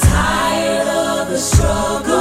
Tired of the struggle,